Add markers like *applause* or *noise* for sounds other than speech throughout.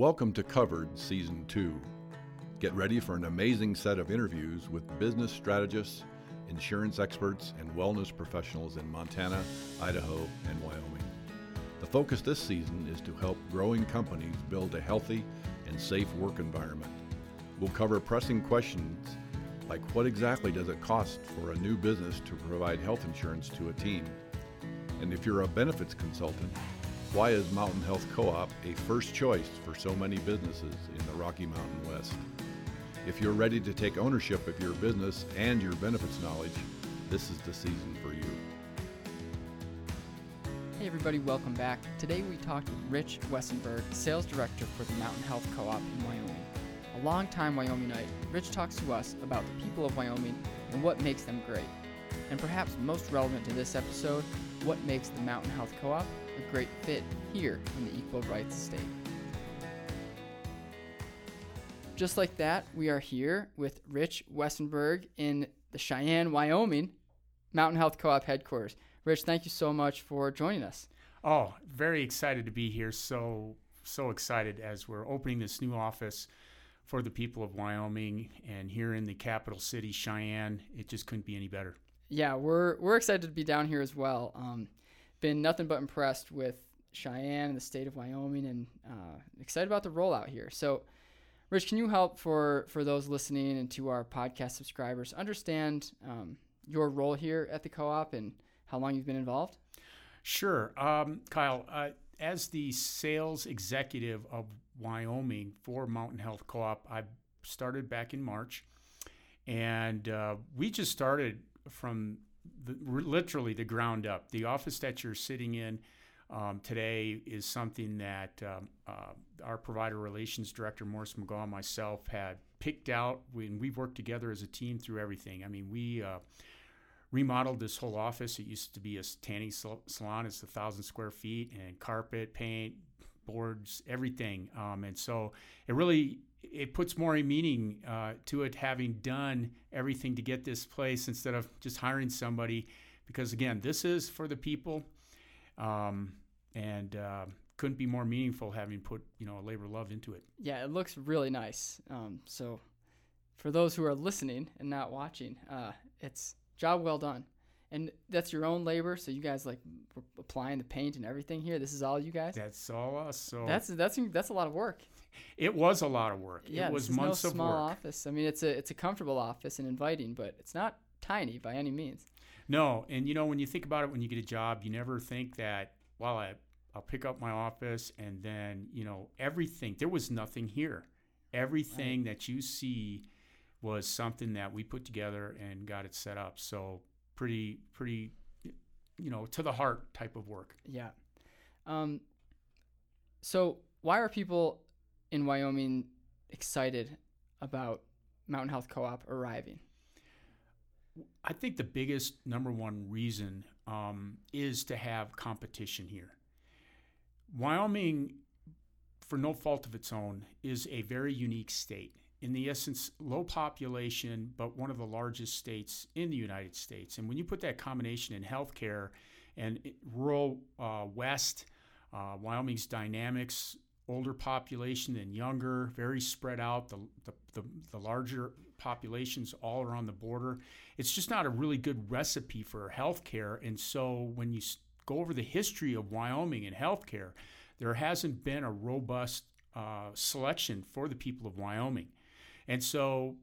Welcome to Covered Season 2. Get ready for an amazing set of interviews with business strategists, insurance experts, and wellness professionals in Montana, Idaho, and Wyoming. The focus this season is to help growing companies build a healthy and safe work environment. We'll cover pressing questions like what exactly does it cost for a new business to provide health insurance to a team? And if you're a benefits consultant, why is Mountain Health Co op a first choice for so many businesses in the Rocky Mountain West? If you're ready to take ownership of your business and your benefits knowledge, this is the season for you. Hey everybody, welcome back. Today we talked with Rich Wessenberg, Sales Director for the Mountain Health Co-op in Wyoming. A longtime Wyomingite, Rich talks to us about the people of Wyoming and what makes them great. And perhaps most relevant to this episode, what makes the Mountain Health Co-op a great fit here in the Equal Rights State. Just like that, we are here with Rich Westenberg in the Cheyenne, Wyoming Mountain Health Co-op headquarters. Rich, thank you so much for joining us. Oh, very excited to be here. So so excited as we're opening this new office for the people of Wyoming and here in the capital city, Cheyenne. It just couldn't be any better. Yeah, we're we're excited to be down here as well. Um, been nothing but impressed with Cheyenne and the state of Wyoming, and uh, excited about the rollout here. So, Rich, can you help for for those listening and to our podcast subscribers understand um, your role here at the co-op and how long you've been involved? Sure, um, Kyle. Uh, as the sales executive of Wyoming for Mountain Health Co-op, I started back in March, and uh, we just started from the, literally the ground up. The office that you're sitting in um, today is something that um, uh, our provider relations director, Morris McGaw, and myself had picked out when we worked together as a team through everything. I mean, we uh, remodeled this whole office. It used to be a tanning salon. It's a thousand square feet and carpet, paint, boards, everything. Um, and so it really it puts more meaning uh, to it having done everything to get this place instead of just hiring somebody because again this is for the people um, and uh, couldn't be more meaningful having put you know a labor love into it yeah it looks really nice um, so for those who are listening and not watching uh, it's job well done and that's your own labor. So you guys like applying the paint and everything here. This is all you guys. That's all us. So that's that's that's a lot of work. It was a lot of work. Yeah, it was months no small of work. office. I mean, it's a it's a comfortable office and inviting, but it's not tiny by any means. No, and you know when you think about it, when you get a job, you never think that. Well, I I'll pick up my office and then you know everything. There was nothing here. Everything right. that you see was something that we put together and got it set up. So pretty pretty you know to the heart type of work. Yeah. Um, so why are people in Wyoming excited about Mountain Health Co-op arriving? I think the biggest number one reason um, is to have competition here. Wyoming, for no fault of its own, is a very unique state in the essence, low population, but one of the largest states in the United States. And when you put that combination in healthcare and rural uh, West, uh, Wyoming's dynamics, older population and younger, very spread out, the, the, the, the, larger populations all around the border, it's just not a really good recipe for healthcare. And so when you go over the history of Wyoming and healthcare, there hasn't been a robust uh, selection for the people of Wyoming. And so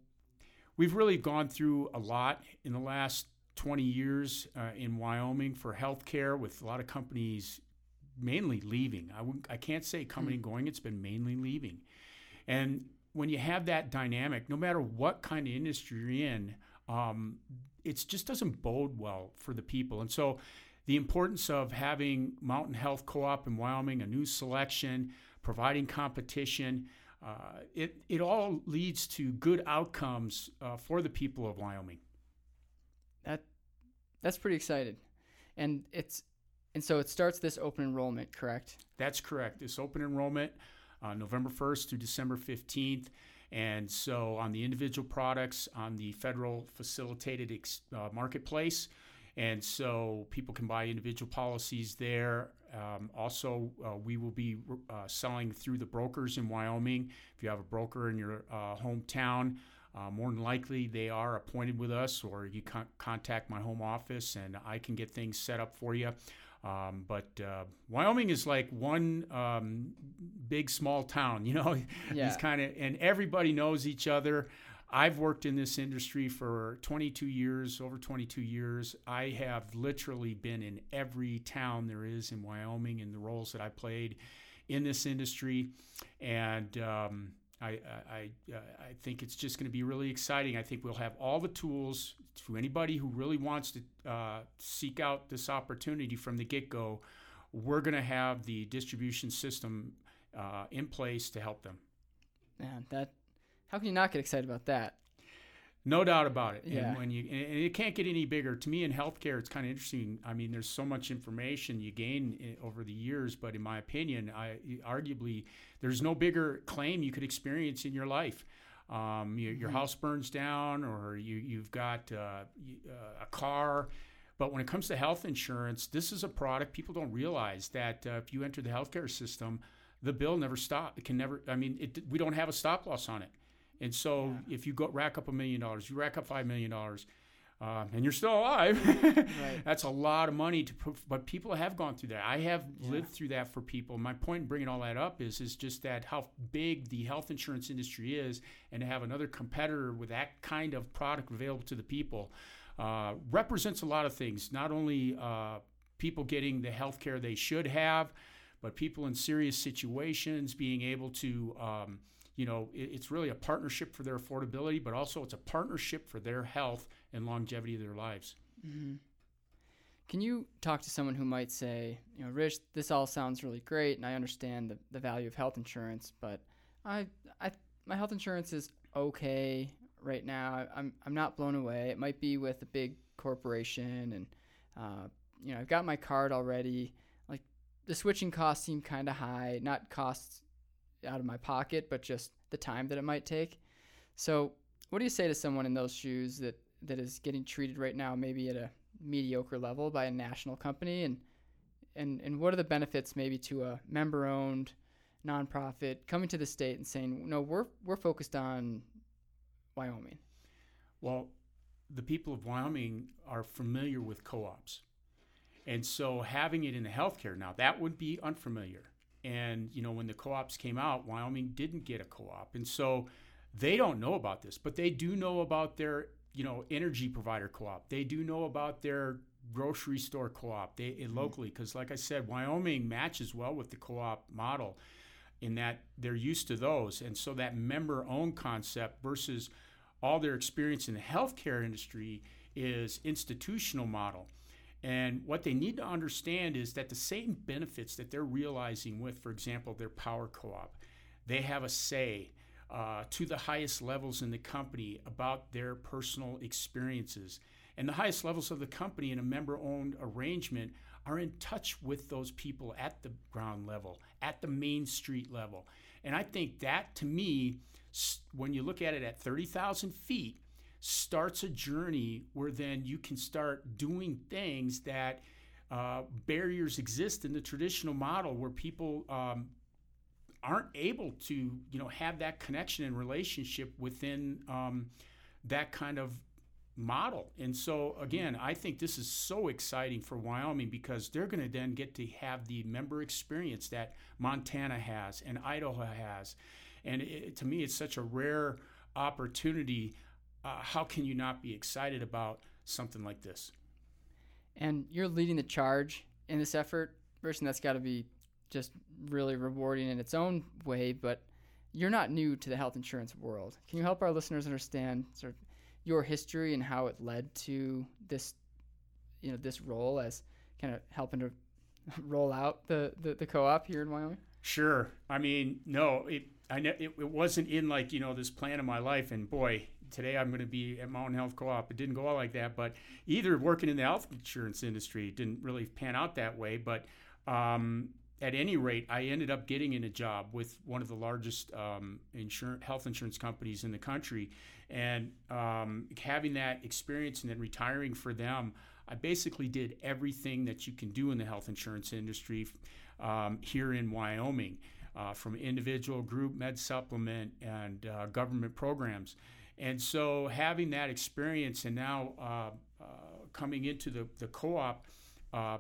we've really gone through a lot in the last 20 years uh, in Wyoming for healthcare with a lot of companies mainly leaving. I w- I can't say coming and going, it's been mainly leaving. And when you have that dynamic, no matter what kind of industry you're in, um, it just doesn't bode well for the people. And so the importance of having Mountain Health Co op in Wyoming, a new selection, providing competition, uh, it, it all leads to good outcomes uh, for the people of Wyoming. That that's pretty exciting, and it's and so it starts this open enrollment, correct? That's correct. This open enrollment, uh, November first through December fifteenth. And so on the individual products on the federal facilitated ex- uh, marketplace, and so people can buy individual policies there Um, also, uh, we will be uh, selling through the brokers in Wyoming. If you have a broker in your uh, hometown, uh, more than likely they are appointed with us, or you con- contact my home office and I can get things set up for you. Um, but uh, Wyoming is like one um, big small town, *laughs* you know. Yeah. These kind of and everybody knows each other. I've worked in this industry for 22 years, over 22 years. I have literally been in every town there is in Wyoming in the roles that I played in this industry, and um, I, I, I think it's just going to be really exciting. I think we'll have all the tools to anybody who really wants to uh, seek out this opportunity from the get go. We're going to have the distribution system uh, in place to help them. Man, that how can you not get excited about that? No doubt about it. Yeah. And when you and it can't get any bigger. To me, in healthcare, it's kind of interesting. I mean, there's so much information you gain over the years, but in my opinion, I arguably there's no bigger claim you could experience in your life. Um, your, your Mhm. house burns down, or you you've got uh, uh, a car. But when it comes to health insurance, this is a product people don't realize that uh, if you enter the healthcare system, the bill never stop. It can never. I mean, it, we don't have a stop loss on it. And so, if you go rack up a million dollars, you rack up five million dollars, uh, and you're still alive, *laughs* Right. that's a lot of money to. Put, but people have gone through that. I have Yeah. lived through that for people. My point in bringing all that up is is just that how big the health insurance industry is, and to have another competitor with that kind of product available to the people uh, represents a lot of things. Not only uh, people getting the health care they should have, but people in serious situations being able to. Um, you know, it, it's really a partnership for their affordability, but also it's a partnership for their health and longevity of their lives. hmm Can you talk to someone who might say, you know, Rich, this all sounds really great, and I understand the, the value of health insurance, but I, I, my health insurance is okay right now. I, I'm, I'm not blown away. It might be with a big corporation, and uh, you know, I've got my card already. Like the switching costs seem kind of high, not costs out of my pocket, but just the time that it might take. So, what do you say to someone in those shoes that that is getting treated right now, maybe at a mediocre level by a national company, and and and what are the benefits maybe to a member-owned nonprofit coming to the state and saying, no, we're we're focused on Wyoming. Well, the people of Wyoming are familiar with co ops. And so having it in the healthcare now, that would be unfamiliar. And, you know, when the co ops came out, Wyoming didn't get a co op. And so they don't know about this, but they do know about their, you know, energy provider co op. They do know about their grocery store co op they eh, locally. Because, like I said, Wyoming matches well with the co op model in that they're used to those. And so that member owned concept versus all their experience in the healthcare industry is institutional model. And what they need to understand is that the same benefits that they're realizing with, for example, their power co op, they have a say uh, to the highest levels in the company about their personal experiences. And the highest levels of the company in a member owned arrangement are in touch with those people at the ground level, at the main street level. And I think that to me, when you look at it at 30,000 feet, starts a journey where then you can start doing things that uh, barriers exist in the traditional model where people um, aren't able to you know have that connection and relationship within um, that kind of model. And so again i think this is so exciting for wyoming because they're going to then get to have the member experience that montana has and idaho has. And it, to me it's such a rare opportunity uh, how can you not be excited about something like this And you're leading the charge in this effort, and that's got to be just really rewarding in its own way. But you're not new to the health insurance world. Can you help our listeners understand sort of your history and how it led to this, you know, this role as kind of helping to *laughs* roll out the, the, the co-op here in Wyoming? Sure. I mean, no, it I ne- it, it wasn't in like you know this plan of my life. And boy, today I'm going to be at Mountain Health Co-op. It didn't go out like that. But either working in the health insurance industry didn't really pan out that way. But um, at any rate, I ended up getting in a job with one of the largest um, health insurance companies in the country, and um, having that experience and then retiring for them. I basically did everything that you can do in the health insurance industry um, here in Wyoming, uh, from individual, group, med supplement, and uh, government programs. And so having that experience and now uh, uh coming into the, the co-op, uh,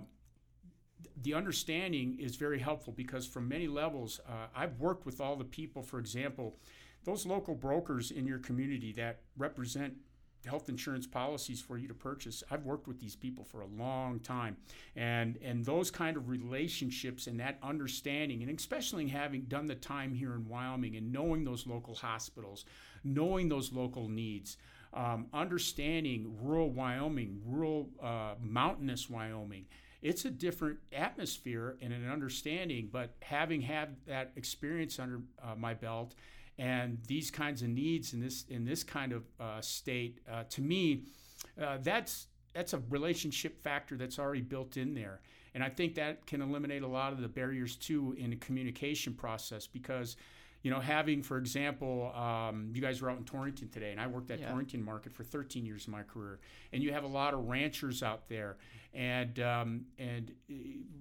the understanding is very helpful because from many levels, uh, I've worked with all the people, for example, those local brokers in your community that represent health insurance policies for you to purchase. I've worked with these people for a long time. And and those kind of relationships and that understanding and especially having done the time here in Wyoming and knowing those local hospitals, knowing those local needs, um, understanding rural Wyoming, rural uh, mountainous Wyoming, it's a different atmosphere and an understanding. But having had that experience under uh, my belt and these kinds of needs in this in this kind of uh, state, uh, to me, uh, that's that's a relationship factor that's already built in there. And I think that can eliminate a lot of the barriers too in the communication process because you know, having, for example, um, you guys were out in Torrington today, and I worked at yeah. Torrington Market for 13 years of my career, and you have a lot of ranchers out there, and um, and uh,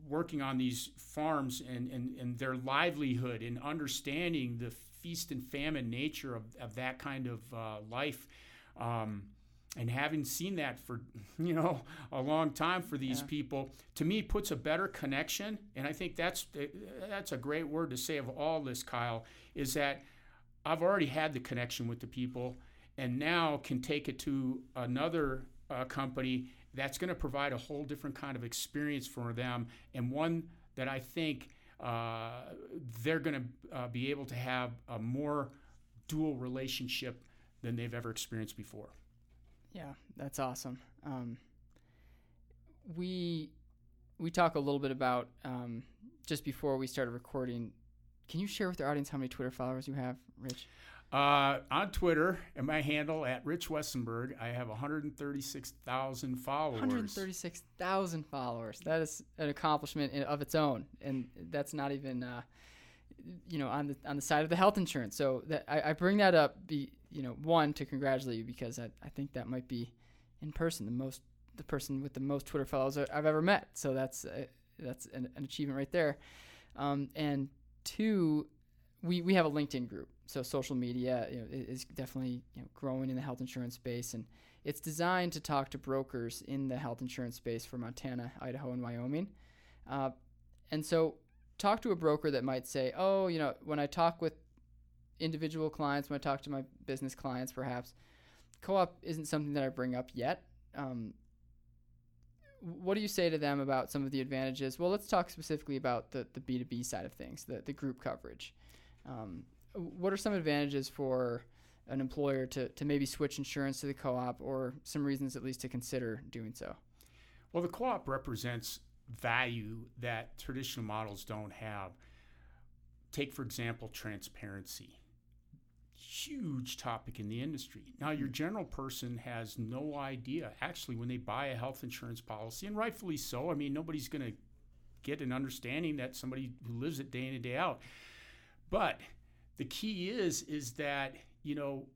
working on these farms and, and and their livelihood and understanding the feast and famine nature of, of that kind of uh, life. Um, and having seen that for *laughs* you know a long time for these yeah. people to me puts a better connection and i think that's that's a great word to say of all this kyle is that i've already had the connection with the people and now can take it to another uh, company that's going to provide a whole different kind of experience for them and one that i think uh, they're going to uh, be able to have a more dual relationship than they've ever experienced before yeah, that's awesome. Um, we we talk a little bit about um, just before we started recording. Can you share with our audience how many Twitter followers you have, Rich? Uh, on Twitter, and my handle at Rich Westenberg, I have 136,000 followers. 136,000 followers. That is an accomplishment in, of its own, and that's not even, uh, you know, on the on the side of the health insurance. So that I, I bring that up be, you know, one to congratulate you because I, I think that might be in person the most the person with the most Twitter followers I've ever met. So that's uh, that's an, an, achievement right there. Um, and two, we we have a LinkedIn group. So social media you know, is definitely you know, growing in the health insurance space, and it's designed to talk to brokers in the health insurance space for Montana, Idaho, and Wyoming. Uh, and so, talk to a broker that might say, "Oh, you know, when I talk with individual clients, when I talk to my business clients, perhaps co-op isn't something that I bring up yet. Um, what do you say to them about some of the advantages? Well, let's talk specifically about the, the B2B side of things, the, the group coverage. Um, what are some advantages for an employer to, to maybe switch insurance to the co op or some reasons at least to consider doing so? Well, the co op represents value that traditional models don't have. Take, for example, transparency huge topic in the industry. Now, your mm-hmm. general person has no idea, actually, when they buy a health insurance policy, and rightfully so. I mean, nobody's going to get an understanding that somebody who lives it day in and day out. But the key is, is that, you know,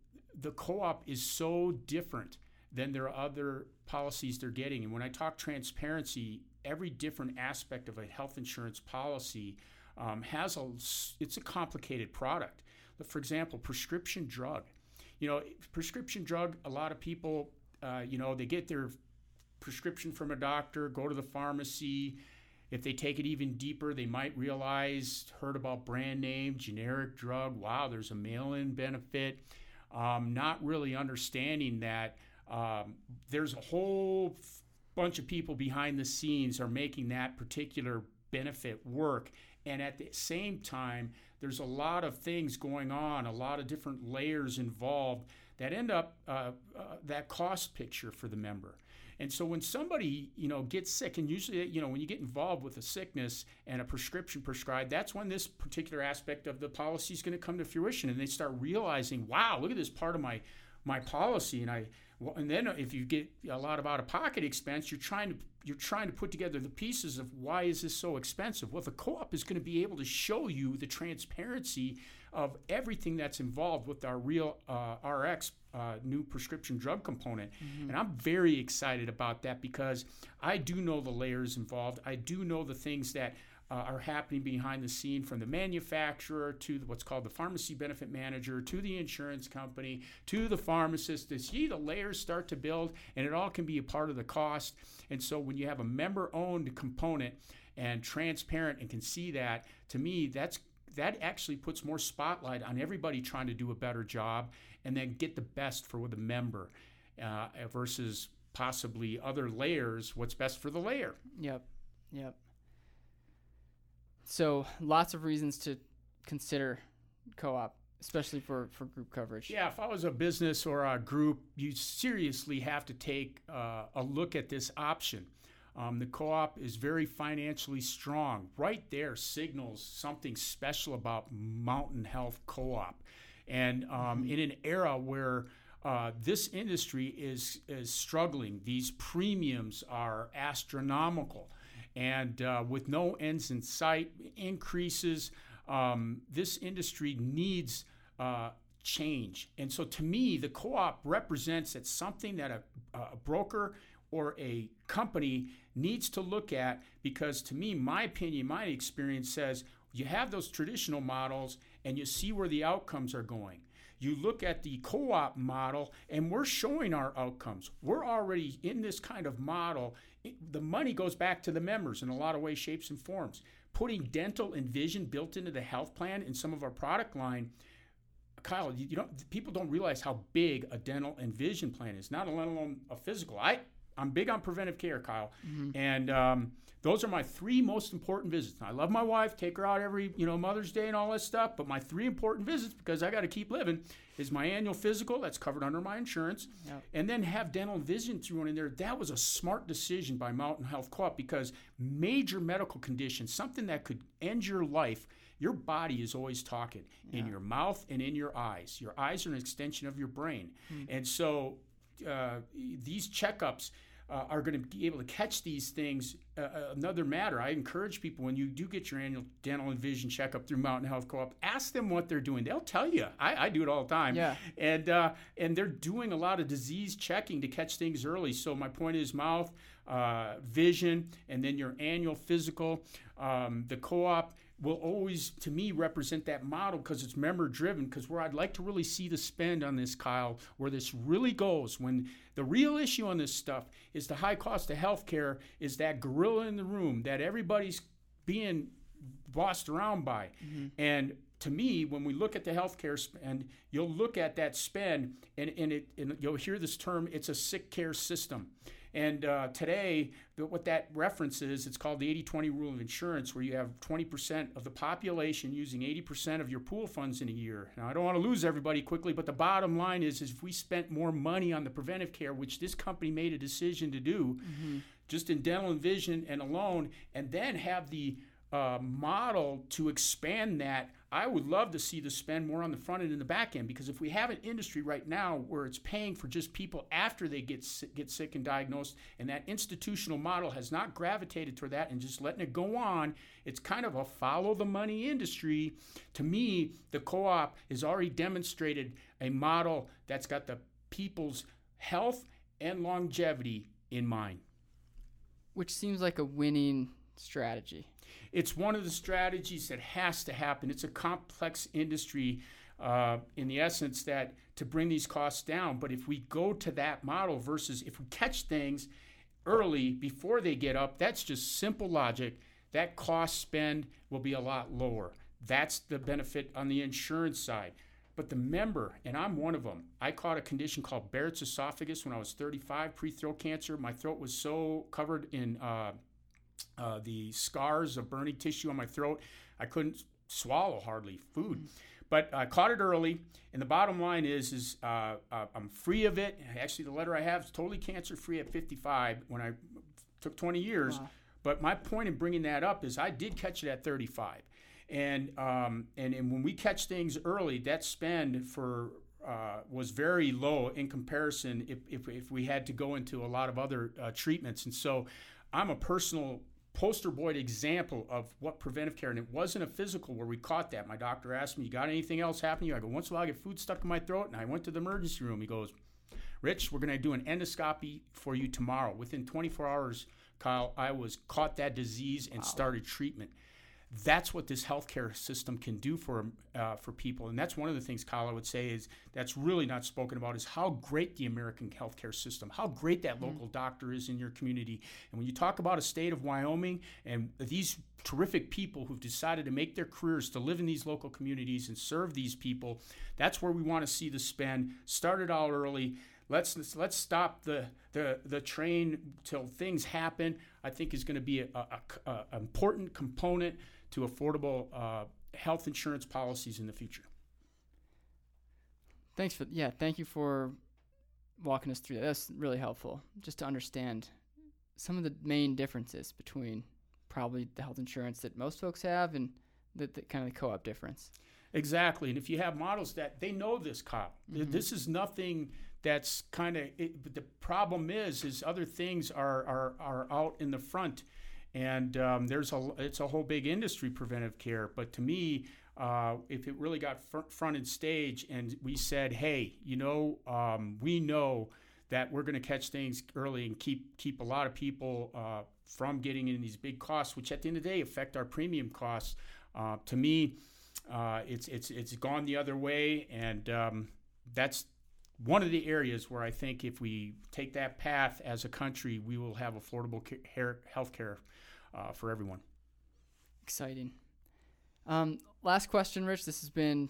the co op is so different than their other policies they're getting. And when I talk transparency, every different aspect of a health insurance policy um, has a, it's a complicated product for example, prescription drug. You know, prescription drug, a lot of people, uh, you know, they get their prescription from a doctor, go to the pharmacy. If they take it even deeper, they might realize, heard about brand name, generic drug. Wow, there's a mail in benefit. Um, not really understanding that um, there's a whole f- bunch of people behind the scenes are making that particular benefit work. And at the same time, there's a lot of things going on, a lot of different layers involved that end up uh, uh, that cost picture for the member. And so when somebody, you know, gets sick, and usually, you know, when you get involved with a sickness and a prescription prescribed, that's when this particular aspect of the policy is going to come to fruition, and they start realizing, wow, look at this part of my my policy, and I, and then if you get a lot of out of pocket expense, you're trying to you're trying to put together the pieces of why is this so expensive. Well, the co-op is going to be able to show you the transparency of everything that's involved with our real uh, RX uh, new prescription drug component. Mm-hmm. And I'm very excited about that because I do know the layers involved. I do know the things that uh, are happening behind the scene from the manufacturer to what's called the pharmacy benefit manager to the insurance company to the pharmacist to see the layers start to build and it all can be a part of the cost. And so when you have a member owned component and transparent and can see that to me that's that actually puts more spotlight on everybody trying to do a better job and then get the best for the member uh, versus possibly other layers what's best for the layer. Yep yep so lots of reasons to consider co-op, especially for, for group coverage. Yeah, if I was a business or a group, you seriously have to take uh, a look at this option. Um, the co-op is very financially strong. Right there signals something special about Mountain Health Co-op, and um, mm-hmm. in an era where uh, this industry is is struggling, these premiums are astronomical and uh, with no ends in sight, increases. Um, this industry needs uh, change. And so to me, the co op represents that something that a, a, broker or a company needs to look at because to me, my opinion, my experience says you have those traditional models and you see where the outcomes are going. You look at the co op model, and we're showing our outcomes. We're already in this kind of model. It, the money goes back to the members in a lot of ways, shapes, and forms. Putting dental and vision built into the health plan in some of our product line. Kyle, you, you don't people don't realize how big a dental and vision plan is, not let alone a physical. I I'm big on preventive care, Kyle, mm-hmm. and um, those are my three most important visits. I love my wife, take her out every you know Mother's Day and all that stuff. But my three important visits, because I got to keep living, is my annual physical that's covered under my insurance, yep. and then have dental and vision thrown in there. That was a smart decision by Mountain Health Co-op because major medical conditions, something that could end your life. Your body is always talking yeah. in your mouth and in your eyes. Your eyes are an extension of your brain, mm-hmm. and so uh, these checkups uh, are going to be able to catch these things. Uh, uh, another matter, I encourage people when you do get your annual dental and vision checkup through Mountain Health Co-op, ask them what they're doing. They'll tell you. I, I do it all the time. Yeah. And uh, and they're doing a lot of disease checking to catch things early. So my point is mouth, uh, vision, and then your annual physical. Um, the co-op will always, to me, represent that model because it's member driven. Because where I'd like to really see the spend on this, Kyle, where this really goes, when the real issue on this stuff is the high cost of healthcare, is that gorilla in the room that everybody's being bossed around by. Mm-hmm. And to me, when we look at the healthcare spend, you'll look at that spend, and, and, it, and you'll hear this term it's a sick care system. And uh, today, what that references, it's called the 80 20 rule of insurance, where you have 20% of the population using 80% of your pool funds in a year. Now, I don't want to lose everybody quickly, but the bottom line is, is if we spent more money on the preventive care, which this company made a decision to do, mm-hmm. just in dental and vision and alone, and then have the uh, model to expand that I would love to see the spend more on the front end and the back end because if we have an industry right now where it's paying for just people after they get get sick and diagnosed, and that institutional model has not gravitated toward that and just letting it go on, it's kind of a follow the money industry. To me, the co-op has already demonstrated a model that's got the people's health and longevity in mind. Which seems like a winning strategy. It's one of the strategies that has to happen. It's a complex industry uh, in the essence that to bring these costs down. But if we go to that model versus if we catch things early before they get up, that's just simple logic. That cost spend will be a lot lower. That's the benefit on the insurance side. But the member, and I'm one of them, I caught a condition called Barrett's esophagus when I was 35, pre throat cancer. My throat was so covered in uh, uh, the scars of burning tissue on my throat. I couldn't swallow hardly food. Mm. But I caught it early, and the bottom line is, is uh, uh, I'm free of it. Actually, the letter I have is totally cancer free at 55. When I took 20 years, wow. but my point in bringing that up is I did catch it at 35, and um, and and when we catch things early, that spend for uh, was very low in comparison if, if, if, we had to go into a lot of other uh, treatments. And so I'm a personal poster boy example of what preventive care, and it wasn't a physical where we caught that. My doctor asked me, "You got anything else happening?" to you?" I go, "Once in a while, I get food stuck in my throat," and I went to the emergency room. He goes, "Rich, we're going to do an endoscopy for you tomorrow." Within 24 hours, Kyle, I was caught that disease and wow. started treatment that's what this healthcare system can do for uh, for people, and that's one of the things Kyle I would say is that's really not spoken about is how great the American healthcare system, how great that mm-hmm. local doctor is in your community. And when you talk about a state of Wyoming and these terrific people who've decided to make their careers to live in these local communities and serve these people, that's where we want to see the spend. Started out early. Let's let's stop the the the train till things happen. I think is going to be a, a, a, a important component to affordable uh, health insurance policies in the future. Thanks for yeah, thank you for walking us through that. That's really helpful just to understand some of the main differences between probably the health insurance that most folks have and the, the kind of the co-op difference. Exactly, and if you have models that they know this, Kyle, mm-hmm. this is nothing that's kind of. But the problem is, is other things are are are out in the front and um, there's a it's a whole big industry preventive care. But to me, uh, if it really got fr- front and stage, and we said, hey, you know, um, we know that we're going to catch things early and keep keep a lot of people uh, from getting in these big costs, which at the end of the day affect our premium costs. Uh, to me, uh, it's it's it's gone the other way, and um, that's one of the areas where I think if we take that path as a country, we will have affordable care, health care uh, for everyone. Exciting. Um, last question, Rich. This has been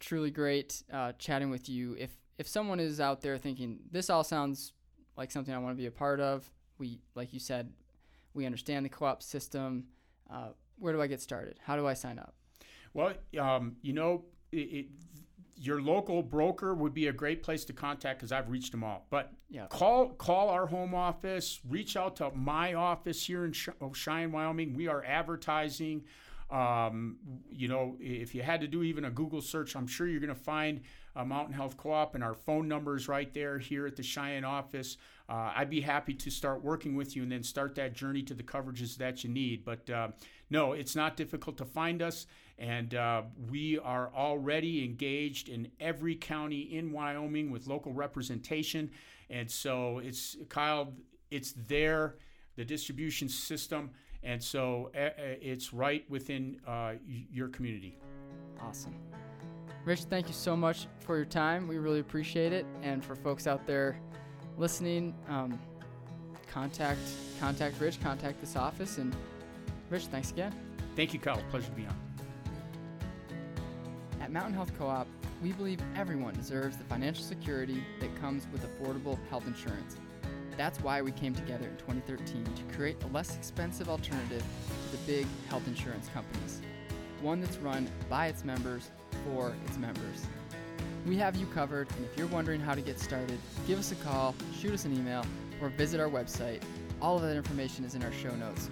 truly great uh, chatting with you. If if someone is out there thinking this all sounds like something I want to be a part of, we like you said, we understand the co-op system. Uh, where do I get started? How do I sign up? Well, um, you know, it, it, your local broker would be a great place to contact because I've reached them all. But yeah. call call our home office, reach out to my office here in oh, Cheyenne, Wyoming. We are advertising. Um, you know, if you had to do even a Google search, I'm sure you're going to find a Mountain Health Co-op, and our phone number is right there here at the Cheyenne office. Uh, I'd be happy to start working with you and then start that journey to the coverages that you need. But uh, no, it's not difficult to find us. And uh, we are already engaged in every county in Wyoming with local representation. And so it's, Kyle, it's there, the distribution system. And so uh, it's right within uh, your community. Awesome. Rich, thank you so much for your time. We really appreciate it. And for folks out there listening, um, contact contact Rich, contact this office. And Rich, thanks again. Thank you, Kyle. Pleasure to be on. At Mountain Health Co op, we believe everyone deserves the financial security that comes with affordable health insurance. That's why we came together in 2013 to create a less expensive alternative to the big health insurance companies, one that's run by its members for its members. We have you covered, and if you're wondering how to get started, give us a call, shoot us an email, or visit our website. All of that information is in our show notes